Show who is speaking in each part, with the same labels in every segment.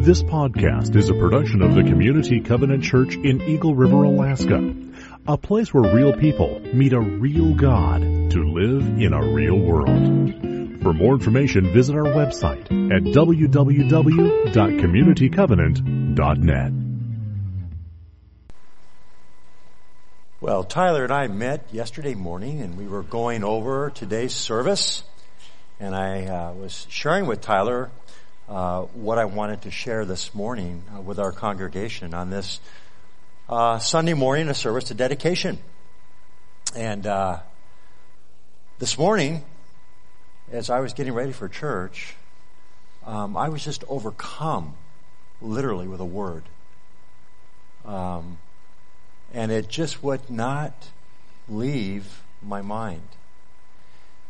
Speaker 1: This podcast is a production of the Community Covenant Church in Eagle River, Alaska. A place where real people meet a real God to live in a real world. For more information, visit our website at www.communitycovenant.net.
Speaker 2: Well, Tyler and I met yesterday morning and we were going over today's service. And I uh, was sharing with Tyler uh, what I wanted to share this morning uh, with our congregation on this uh, Sunday morning, a service of dedication. And uh, this morning, as I was getting ready for church, um, I was just overcome, literally, with a word. Um, and it just would not leave my mind.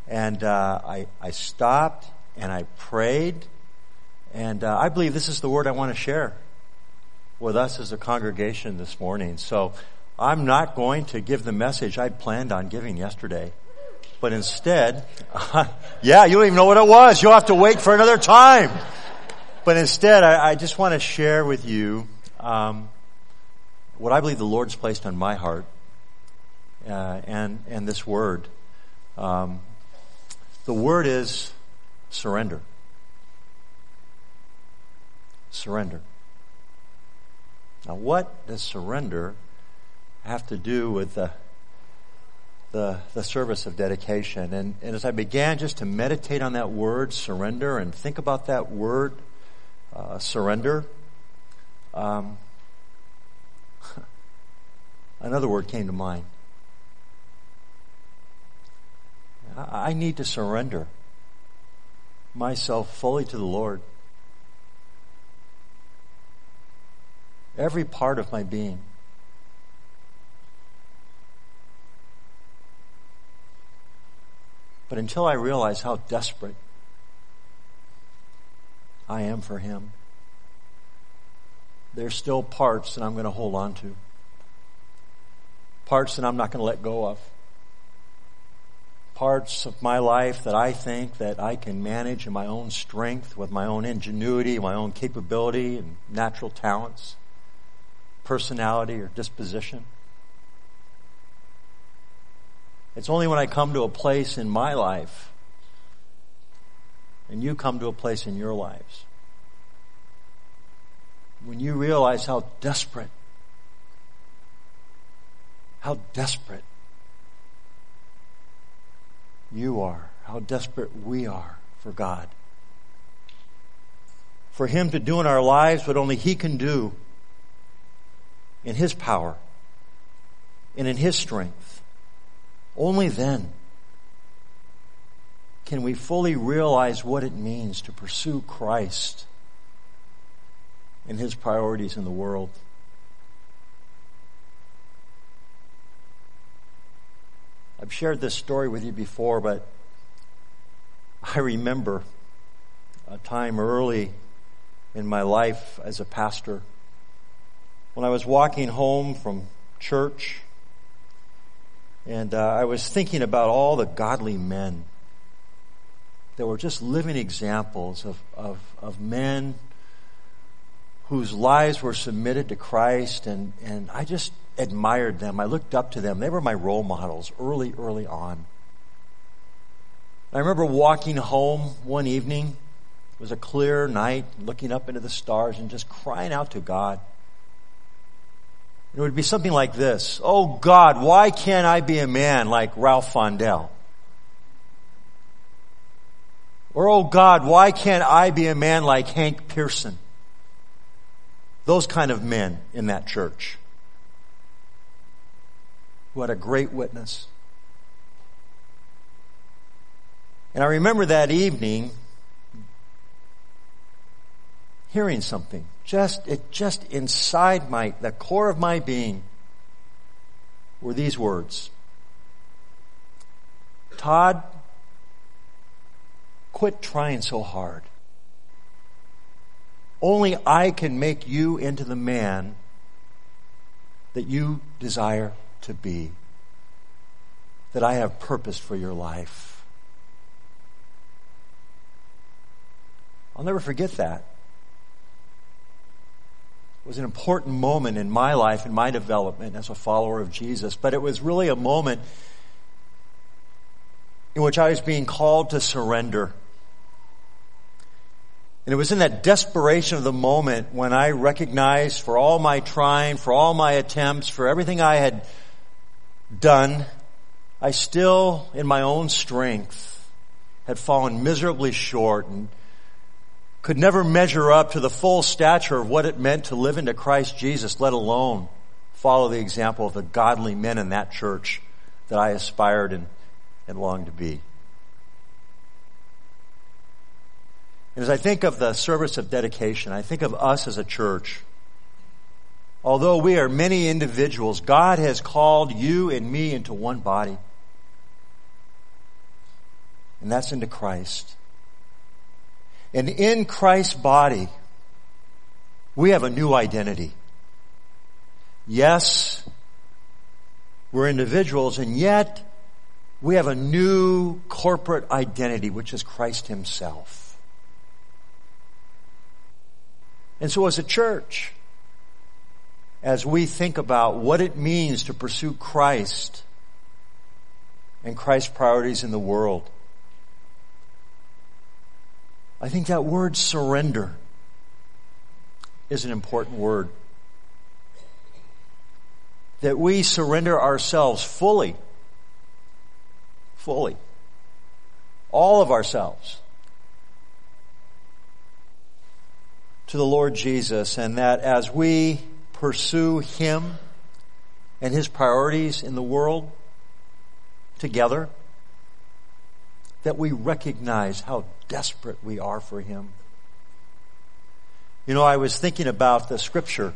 Speaker 2: And uh, I, I stopped and I prayed and uh, I believe this is the word I want to share with us as a congregation this morning. So I'm not going to give the message I planned on giving yesterday. But instead, uh, yeah, you don't even know what it was. You'll have to wait for another time. But instead, I, I just want to share with you um, what I believe the Lord's placed on my heart, uh, and and this word. Um, the word is surrender surrender. Now, what does surrender have to do with the the, the service of dedication? And, and as I began just to meditate on that word, surrender, and think about that word, uh, surrender, um, another word came to mind. I need to surrender myself fully to the Lord. Every part of my being. But until I realize how desperate I am for Him, there's still parts that I'm going to hold on to. Parts that I'm not going to let go of. Parts of my life that I think that I can manage in my own strength, with my own ingenuity, my own capability and natural talents personality or disposition. It's only when I come to a place in my life and you come to a place in your lives when you realize how desperate, how desperate you are, how desperate we are for God. For Him to do in our lives what only He can do in His power and in His strength. Only then can we fully realize what it means to pursue Christ and His priorities in the world. I've shared this story with you before, but I remember a time early in my life as a pastor when I was walking home from church and uh, I was thinking about all the godly men that were just living examples of, of, of men whose lives were submitted to Christ and, and I just admired them. I looked up to them. They were my role models early, early on. I remember walking home one evening. It was a clear night, looking up into the stars and just crying out to God. It would be something like this. Oh God, why can't I be a man like Ralph Fondell? Or, oh God, why can't I be a man like Hank Pearson? Those kind of men in that church who had a great witness. And I remember that evening hearing something. Just, it just inside my, the core of my being were these words. Todd, quit trying so hard. Only I can make you into the man that you desire to be. That I have purpose for your life. I'll never forget that. Was an important moment in my life, and my development as a follower of Jesus. But it was really a moment in which I was being called to surrender. And it was in that desperation of the moment when I recognized for all my trying, for all my attempts, for everything I had done, I still, in my own strength, had fallen miserably short and could never measure up to the full stature of what it meant to live into Christ Jesus, let alone follow the example of the godly men in that church that I aspired and, and longed to be. And as I think of the service of dedication, I think of us as a church. Although we are many individuals, God has called you and me into one body. And that's into Christ. And in Christ's body, we have a new identity. Yes, we're individuals, and yet we have a new corporate identity, which is Christ Himself. And so as a church, as we think about what it means to pursue Christ and Christ's priorities in the world, I think that word surrender is an important word. That we surrender ourselves fully, fully, all of ourselves to the Lord Jesus and that as we pursue Him and His priorities in the world together, that we recognize how desperate we are for Him. You know, I was thinking about the scripture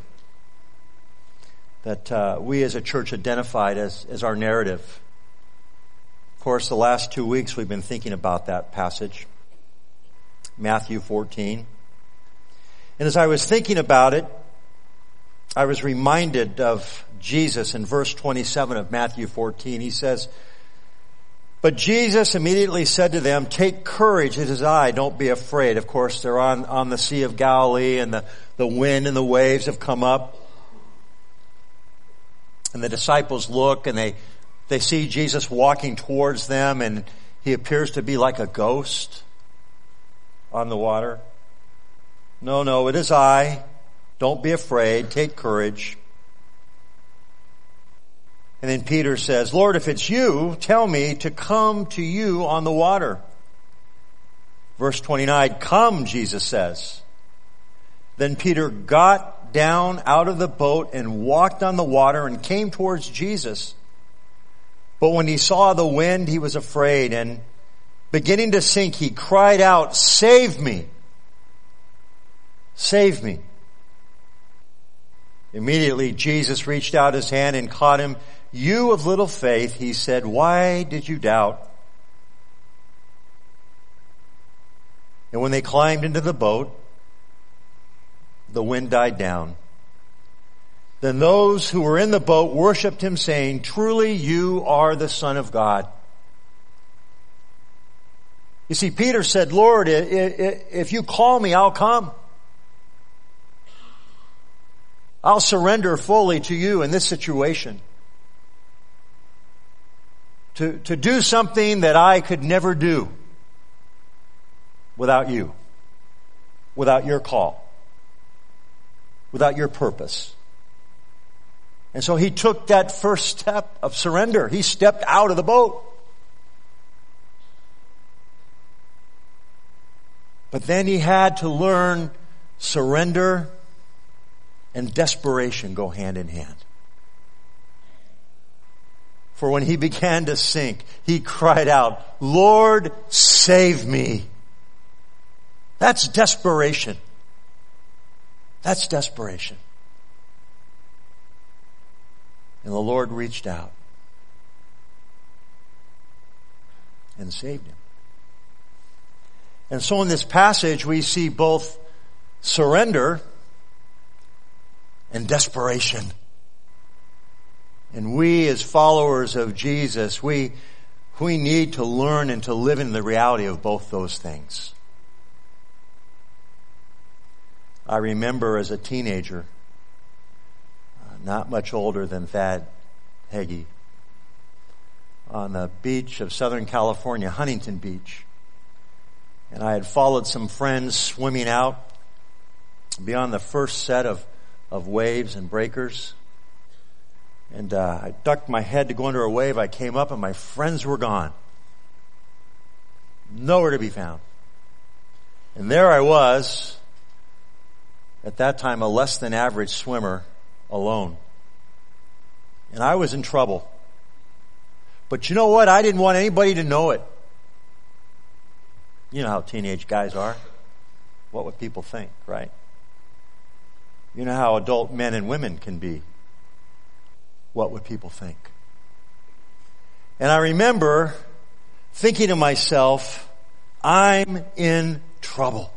Speaker 2: that uh, we as a church identified as, as our narrative. Of course, the last two weeks we've been thinking about that passage, Matthew 14. And as I was thinking about it, I was reminded of Jesus in verse 27 of Matthew 14. He says, but Jesus immediately said to them, take courage, it is I, don't be afraid. Of course, they're on, on the Sea of Galilee and the, the wind and the waves have come up. And the disciples look and they, they see Jesus walking towards them and he appears to be like a ghost on the water. No, no, it is I. Don't be afraid. Take courage. And then Peter says, Lord, if it's you, tell me to come to you on the water. Verse 29, come, Jesus says. Then Peter got down out of the boat and walked on the water and came towards Jesus. But when he saw the wind, he was afraid and beginning to sink, he cried out, save me! Save me! Immediately Jesus reached out his hand and caught him you of little faith, he said, why did you doubt? And when they climbed into the boat, the wind died down. Then those who were in the boat worshiped him saying, truly you are the son of God. You see, Peter said, Lord, if you call me, I'll come. I'll surrender fully to you in this situation to, to do something that I could never do without you, without your call, without your purpose. And so he took that first step of surrender. He stepped out of the boat. But then he had to learn surrender and desperation go hand in hand. For when he began to sink, he cried out, Lord, save me. That's desperation. That's desperation. And the Lord reached out and saved him. And so in this passage, we see both surrender and desperation. And we as followers of Jesus, we, we need to learn and to live in the reality of both those things. I remember as a teenager uh, not much older than Thad Heggie, on the beach of Southern California, Huntington Beach. And I had followed some friends swimming out beyond the first set of, of waves and breakers. And uh, I ducked my head to go under a wave. I came up and my friends were gone. Nowhere to be found. And there I was, at that time a less than average swimmer, alone. And I was in trouble. But you know what? I didn't want anybody to know it. You know how teenage guys are. What would people think, right? You know how adult men and women can be. What would people think? And I remember thinking to myself, I'm in trouble.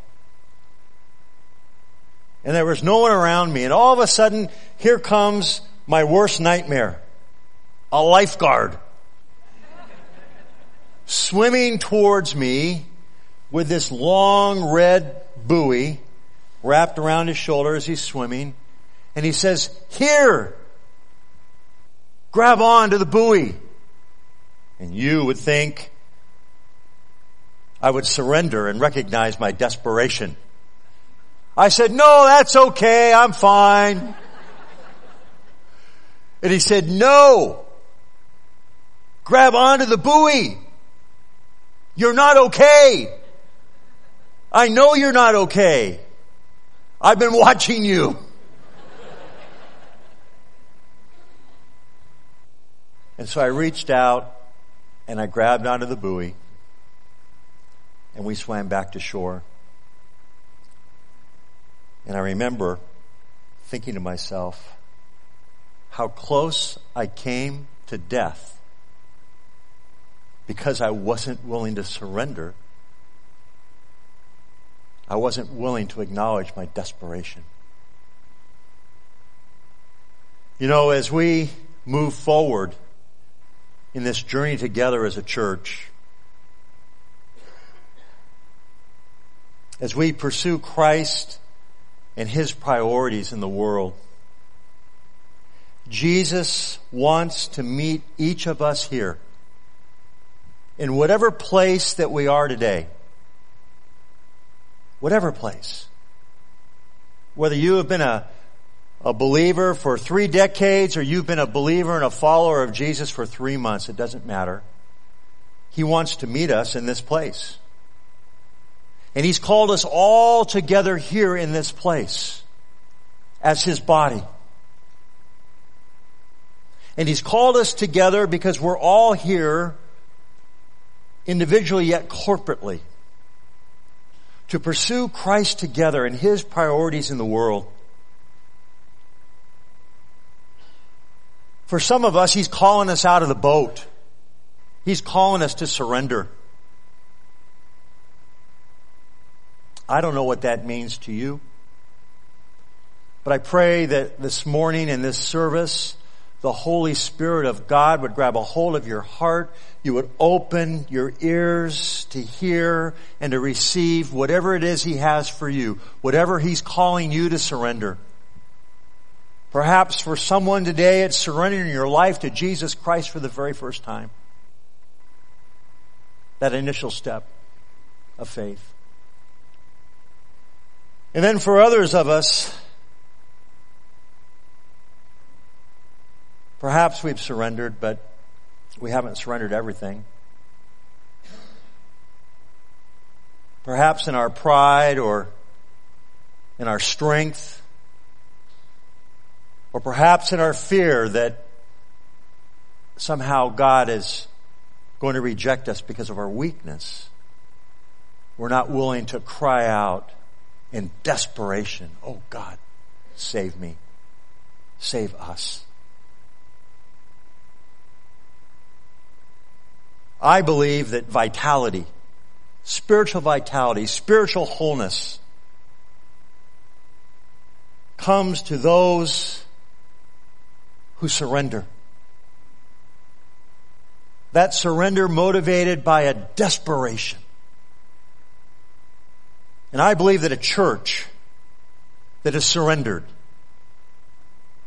Speaker 2: And there was no one around me. And all of a sudden, here comes my worst nightmare. A lifeguard. swimming towards me with this long red buoy wrapped around his shoulder as he's swimming. And he says, here, grab on to the buoy. And you would think I would surrender and recognize my desperation. I said, no, that's okay. I'm fine. And he said, no, grab onto the buoy. You're not okay. I know you're not okay. I've been watching you. And so I reached out and I grabbed onto the buoy and we swam back to shore. And I remember thinking to myself how close I came to death because I wasn't willing to surrender I wasn't willing to acknowledge my desperation. You know, as we move forward in this journey together as a church, as we pursue Christ and His priorities in the world, Jesus wants to meet each of us here in whatever place that we are today whatever place. Whether you have been a, a believer for three decades or you've been a believer and a follower of Jesus for three months, it doesn't matter. He wants to meet us in this place. And He's called us all together here in this place as His body. And He's called us together because we're all here individually yet corporately to pursue Christ together and His priorities in the world. For some of us, He's calling us out of the boat. He's calling us to surrender. I don't know what that means to you. But I pray that this morning in this service, the Holy Spirit of God would grab a hold of your heart. You would open your ears to hear and to receive whatever it is He has for you, whatever He's calling you to surrender. Perhaps for someone today, it's surrendering your life to Jesus Christ for the very first time. That initial step of faith. And then for others of us, Perhaps we've surrendered, but we haven't surrendered everything. Perhaps in our pride or in our strength, or perhaps in our fear that somehow God is going to reject us because of our weakness. We're not willing to cry out in desperation, Oh God, save me. Save us. I believe that vitality, spiritual vitality, spiritual wholeness comes to those who surrender. That surrender motivated by a desperation. And I believe that a church that is surrendered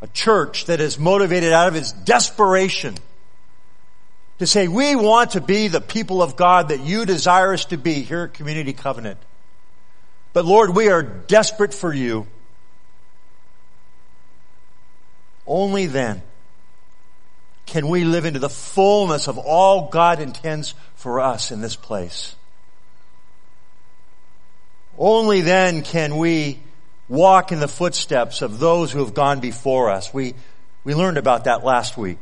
Speaker 2: A church that is motivated out of its desperation to say, we want to be the people of God that you desire us to be here at Community Covenant. But Lord, we are desperate for you. Only then can we live into the fullness of all God intends for us in this place. Only then can we walk in the footsteps of those who have gone before us. We, we learned about that last week.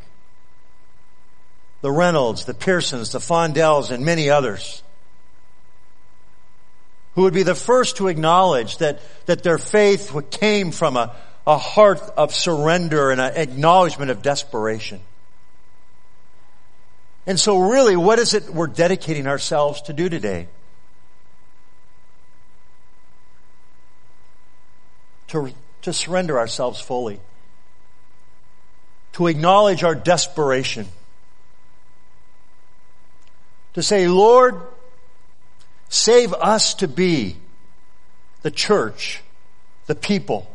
Speaker 2: The Reynolds, the Pearsons, the Fondells, and many others who would be the first to acknowledge that, that their faith came from a, a heart of surrender and an acknowledgement of desperation. And so really, what is it we're dedicating ourselves to do today? To, to surrender ourselves fully. To acknowledge our desperation. To say, Lord, save us to be the church, the people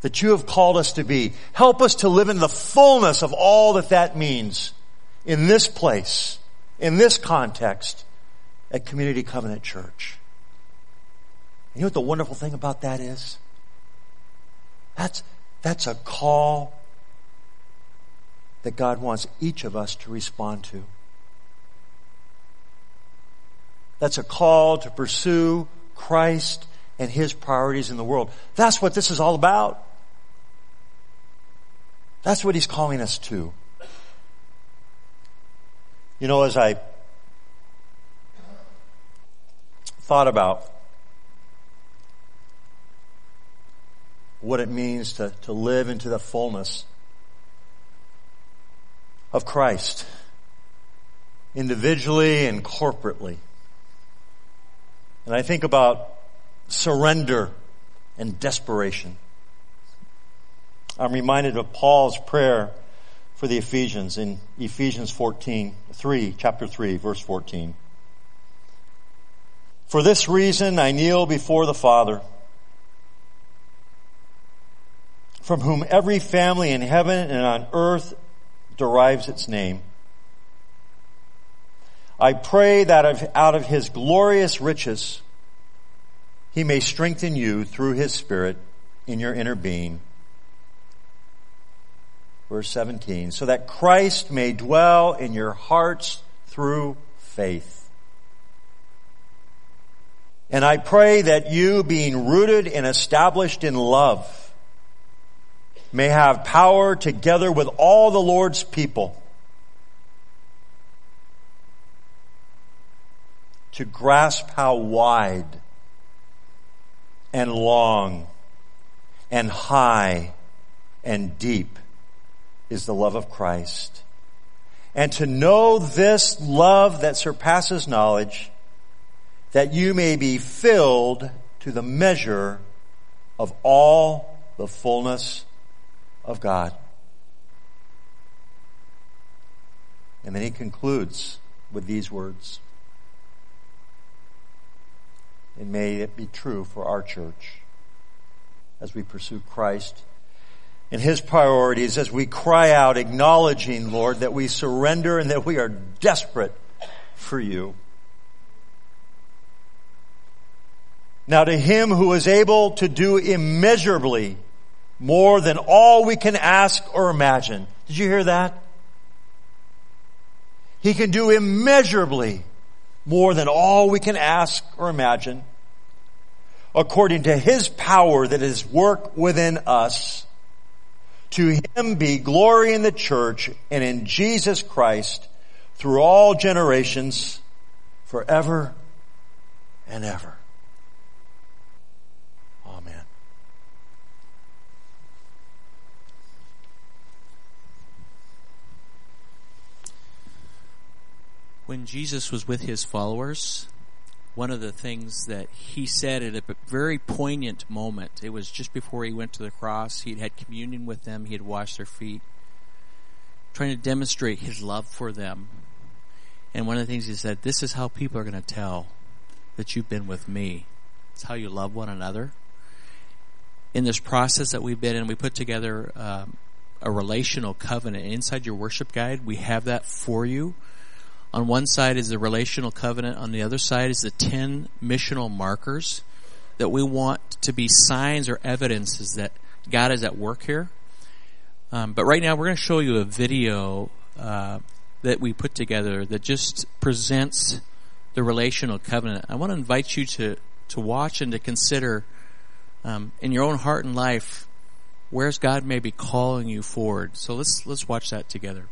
Speaker 2: that you have called us to be. Help us to live in the fullness of all that that means in this place, in this context, at Community Covenant Church. You know what the wonderful thing about that is? That's, that's a call that God wants each of us to respond to. That's a call to pursue Christ and His priorities in the world. That's what this is all about. That's what He's calling us to. You know, as I thought about what it means to, to live into the fullness of Christ, individually and corporately. And I think about surrender and desperation. I'm reminded of Paul's prayer for the Ephesians in Ephesians 14, 3, chapter 3, verse 14. For this reason I kneel before the Father, from whom every family in heaven and on earth derives its name. I pray that out of his glorious riches, he may strengthen you through his spirit in your inner being verse 17, so that Christ may dwell in your hearts through faith. And I pray that you, being rooted and established in love, may have power together with all the Lord's people to grasp how wide and long and high and deep is the love of Christ. And to know this love that surpasses knowledge, that you may be filled to the measure of all the fullness of God. And then he concludes with these words. And may it be true for our church as we pursue Christ and His priorities as we cry out acknowledging, Lord, that we surrender and that we are desperate for you. Now to Him who is able to do immeasurably more than all we can ask or imagine. Did you hear that? He can do immeasurably more than all we can ask or imagine according to His power that is work within us. To him be glory in the church and in Jesus Christ through all generations forever and ever. Amen.
Speaker 3: When Jesus was with his followers, one of the things that he said at a very poignant moment. It was just before he went to the cross. He'd had communion with them. He had washed their feet, trying to demonstrate his love for them. And one of the things he said, this is how people are going to tell that you've been with me. It's how you love one another. in this process that we've been in, we put together um, a relational covenant inside your worship guide. We have that for you. On one side is the relational covenant. On the other side is the 10 missional markers that we want to be signs or evidences that God is at work here. Um, but right now we're going to show you a video uh, that we put together that just presents the relational covenant. I want to invite you to, to watch and to consider um, in your own heart and life where's God maybe calling you forward. So let's let's watch that together.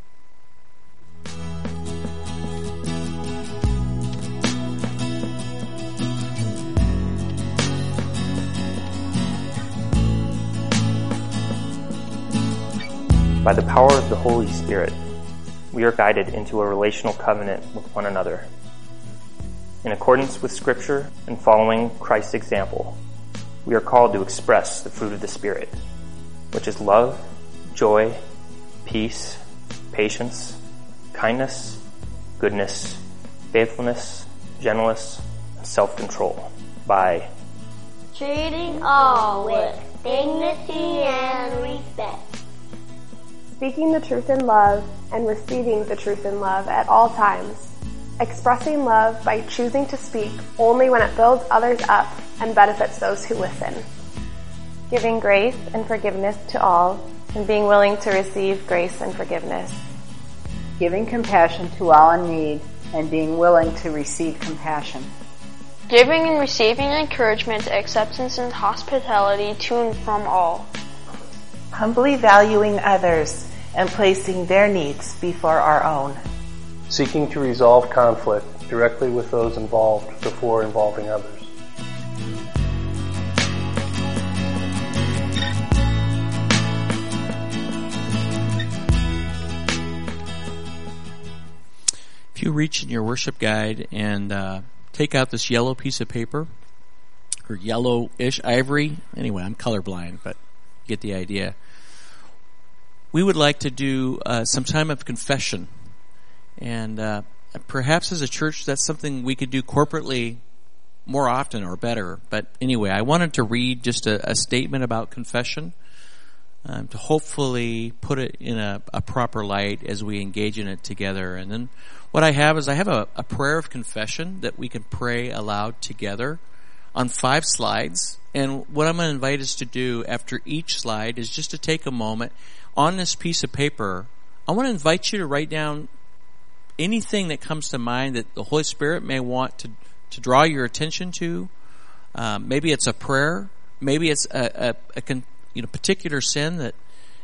Speaker 4: By the power of the Holy Spirit, we are guided into a relational covenant with one another. In accordance with Scripture and following Christ's example, we are called to express the fruit of the Spirit, which is love, joy, peace, patience, kindness, goodness, faithfulness, gentleness, and self-control by
Speaker 5: treating all with dignity and respect,
Speaker 6: speaking the truth in love and receiving the truth in love at all times, expressing love by choosing to speak only when it builds others up and benefits those who listen.
Speaker 7: Giving grace and forgiveness to all and being willing to receive grace and forgiveness.
Speaker 8: Giving compassion to all in need and being willing to receive compassion.
Speaker 9: Giving and receiving encouragement, acceptance, and hospitality to and from all.
Speaker 10: Humbly valuing others and placing their needs before our own
Speaker 11: seeking to resolve conflict directly with those involved before involving others.
Speaker 3: If you reach in your worship guide and uh, take out this yellow piece of paper, or yellowish ivory, anyway, I'm colorblind, but get the idea. We would like to do uh, some time of confession and uh, perhaps as a church, that's something we could do corporately more often or better. But anyway, I wanted to read just a, a statement about confession um, to hopefully put it in a, a, proper light as we engage in it together. And then what I have is I have a, a prayer of confession that we can pray aloud together on five slides. And what I'm going to invite us to do after each slide is just to take a moment on this piece of paper. I want to invite you to write down anything that comes to mind that the Holy Spirit may want to, to draw your attention to. Um, maybe it's a prayer. Maybe it's a, a, a you know particular sin that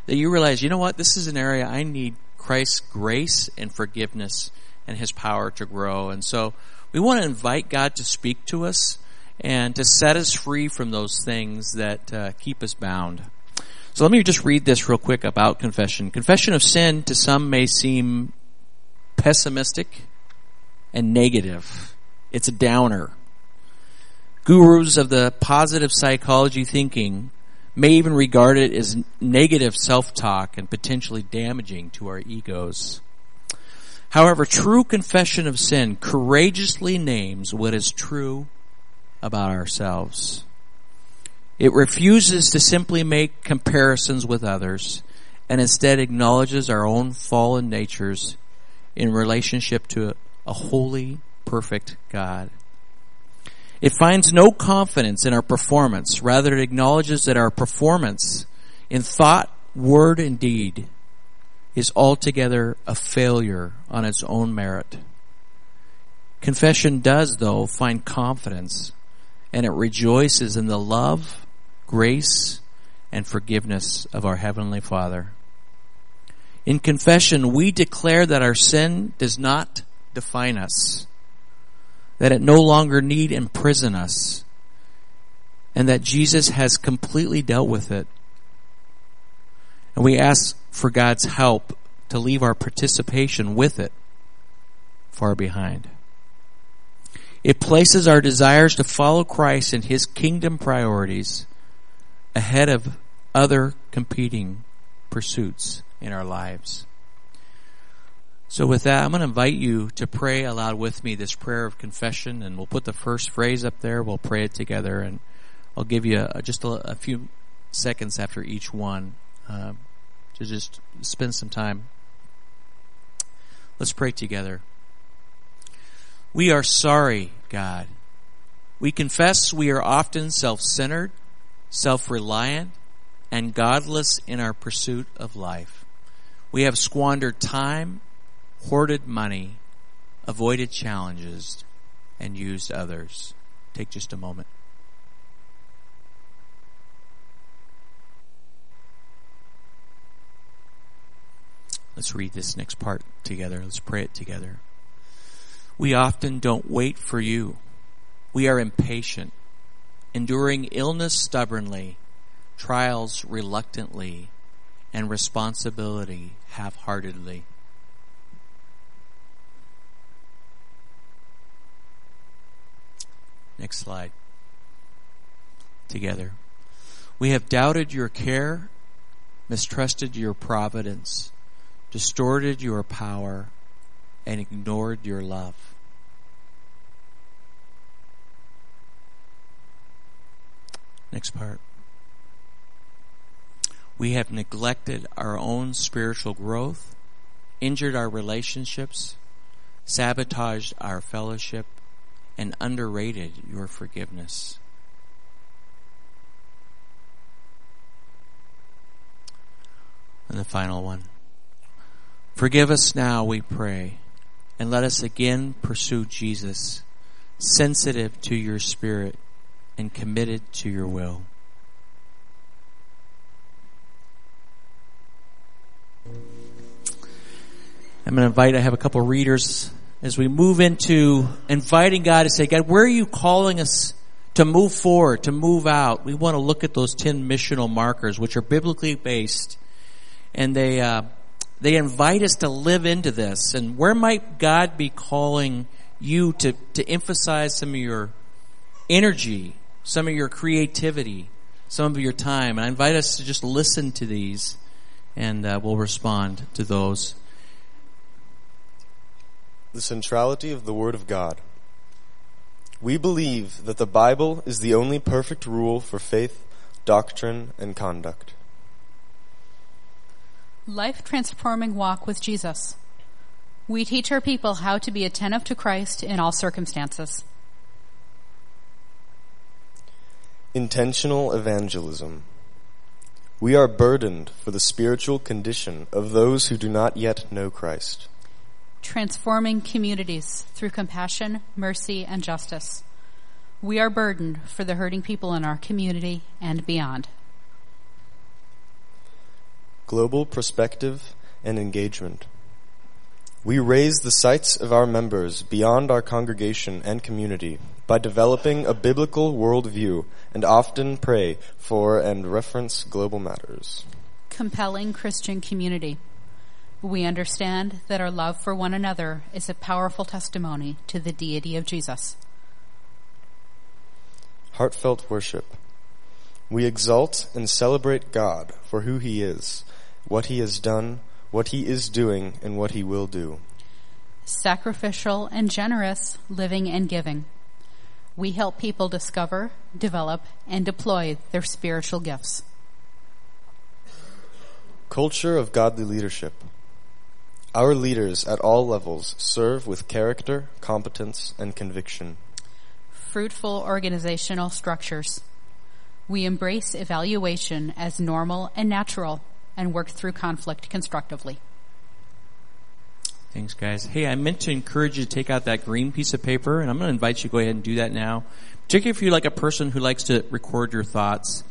Speaker 3: that you realize. You know what? This is an area I need Christ's grace and forgiveness and His power to grow. And so we want to invite God to speak to us and to set us free from those things that uh, keep us bound. So let me just read this real quick about confession. Confession of sin to some may seem pessimistic and negative. It's a downer. Gurus of the positive psychology thinking may even regard it as negative self-talk and potentially damaging to our egos. However, true confession of sin courageously names what is true about ourselves. It refuses to simply make comparisons with others and instead acknowledges our own fallen natures in relationship to a holy, perfect God. It finds no confidence in our performance. Rather, it acknowledges that our performance in thought, word, and deed is altogether a failure on its own merit. Confession does, though, find confidence and it rejoices in the love, grace, and forgiveness of our Heavenly Father. In confession, we declare that our sin does not define us, that it no longer need imprison us, and that Jesus has completely dealt with it. And we ask for God's help to leave our participation with it far behind. It places our desires to follow Christ and His kingdom priorities ahead of other competing pursuits in our lives. So with that, I'm going to invite you to pray aloud with me this prayer of confession and we'll put the first phrase up there. We'll pray it together and I'll give you a, just a, a few seconds after each one uh, to just spend some time. Let's pray together. We are sorry, God. We confess we are often self-centered, self-reliant, and godless in our pursuit of life. We have squandered time, hoarded money, avoided challenges, and used others. Take just a moment. Let's read this next part together. Let's pray it together. We often don't wait for you. We are impatient, enduring illness stubbornly, trials reluctantly, and responsibility half-heartedly. Next slide. Together. We have doubted your care, mistrusted your providence, distorted your power, and ignored your love. Next part. We have neglected our own spiritual growth, injured our relationships, sabotaged our fellowship, and underrated your forgiveness. And the final one. Forgive us now, we pray, and let us again pursue Jesus, sensitive to your spirit and committed to your will. I'm going to invite, I have a couple of readers as we move into inviting God to say, God, where are you calling us to move forward, to move out? We want to look at those 10 missional markers, which are biblically based, and they, uh, they invite us to live into this. And where might God be calling you to, to emphasize some of your energy, some of your creativity, some of your time? And I invite us to just listen to these and uh, we'll respond to those.
Speaker 12: The centrality of the Word of God. We believe that the Bible is the only perfect rule for faith, doctrine, and conduct
Speaker 13: life transforming walk with Jesus. We teach our people how to be attentive to Christ in all circumstances.
Speaker 12: Intentional evangelism. We are burdened for the spiritual condition of those who do not yet know Christ.
Speaker 13: Transforming communities through compassion, mercy, and justice. We are burdened for the hurting people in our community and beyond
Speaker 12: global perspective, and engagement. We raise the sights of our members beyond our congregation and community by developing a biblical worldview and often pray for and reference global matters.
Speaker 13: Compelling Christian community. We understand that our love for one another is a powerful testimony to the deity of Jesus.
Speaker 12: Heartfelt worship. We exalt and celebrate God for who He is what he has done, what he is doing, and what he will do.
Speaker 13: Sacrificial and generous living and giving. We help people discover, develop, and deploy their spiritual gifts.
Speaker 12: Culture of godly leadership. Our leaders at all levels serve with character, competence, and conviction.
Speaker 13: Fruitful organizational structures. We embrace evaluation as normal and natural and work through conflict constructively.
Speaker 3: Thanks, guys. Hey, I meant to encourage you to take out that green piece of paper, and I'm going to invite you to go ahead and do that now. Particularly if you're like a person who likes to record your thoughts.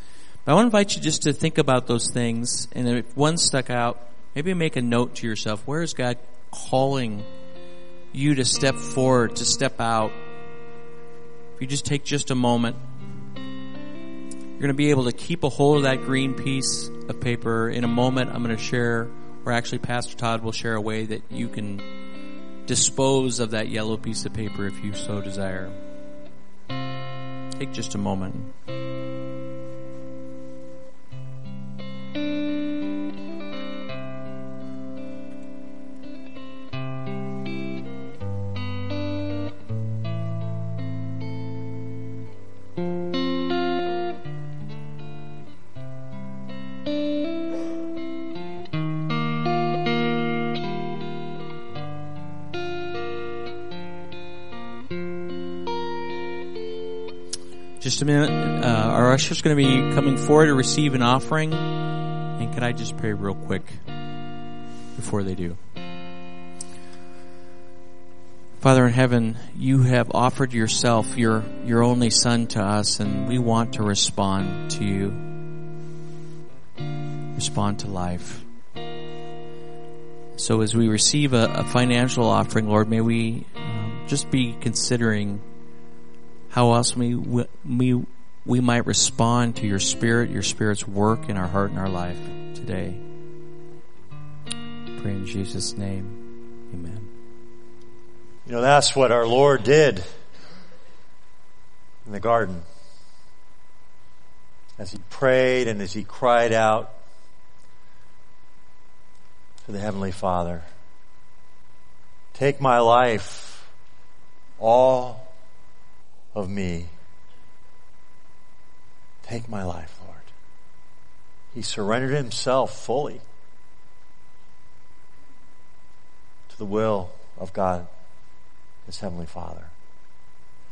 Speaker 3: But I want to invite you just to think about those things, and if one stuck out, maybe make a note to yourself. Where is God calling you to step forward, to step out? If you just take just a moment, you're going to be able to keep a hold of that green piece of paper. In a moment, I'm going to share, or actually, Pastor Todd will share a way that you can dispose of that yellow piece of paper if you so desire. Take just a moment. A minute. Uh, our usher's going to be coming forward to receive an offering. And can I just pray real quick before they do? Father in heaven, you have offered yourself, your, your only son to us, and we want to respond to you. Respond to life. So as we receive a, a financial offering, Lord, may we um, just be considering how else we, we, we might respond to your spirit, your spirit's work in our heart and our life today. Pray in Jesus' name. Amen.
Speaker 2: You know, that's what our Lord did in the garden. As he prayed and as he cried out to the Heavenly Father, take my life, all of me. Take my life, Lord. He surrendered himself fully to the will of God, his Heavenly Father.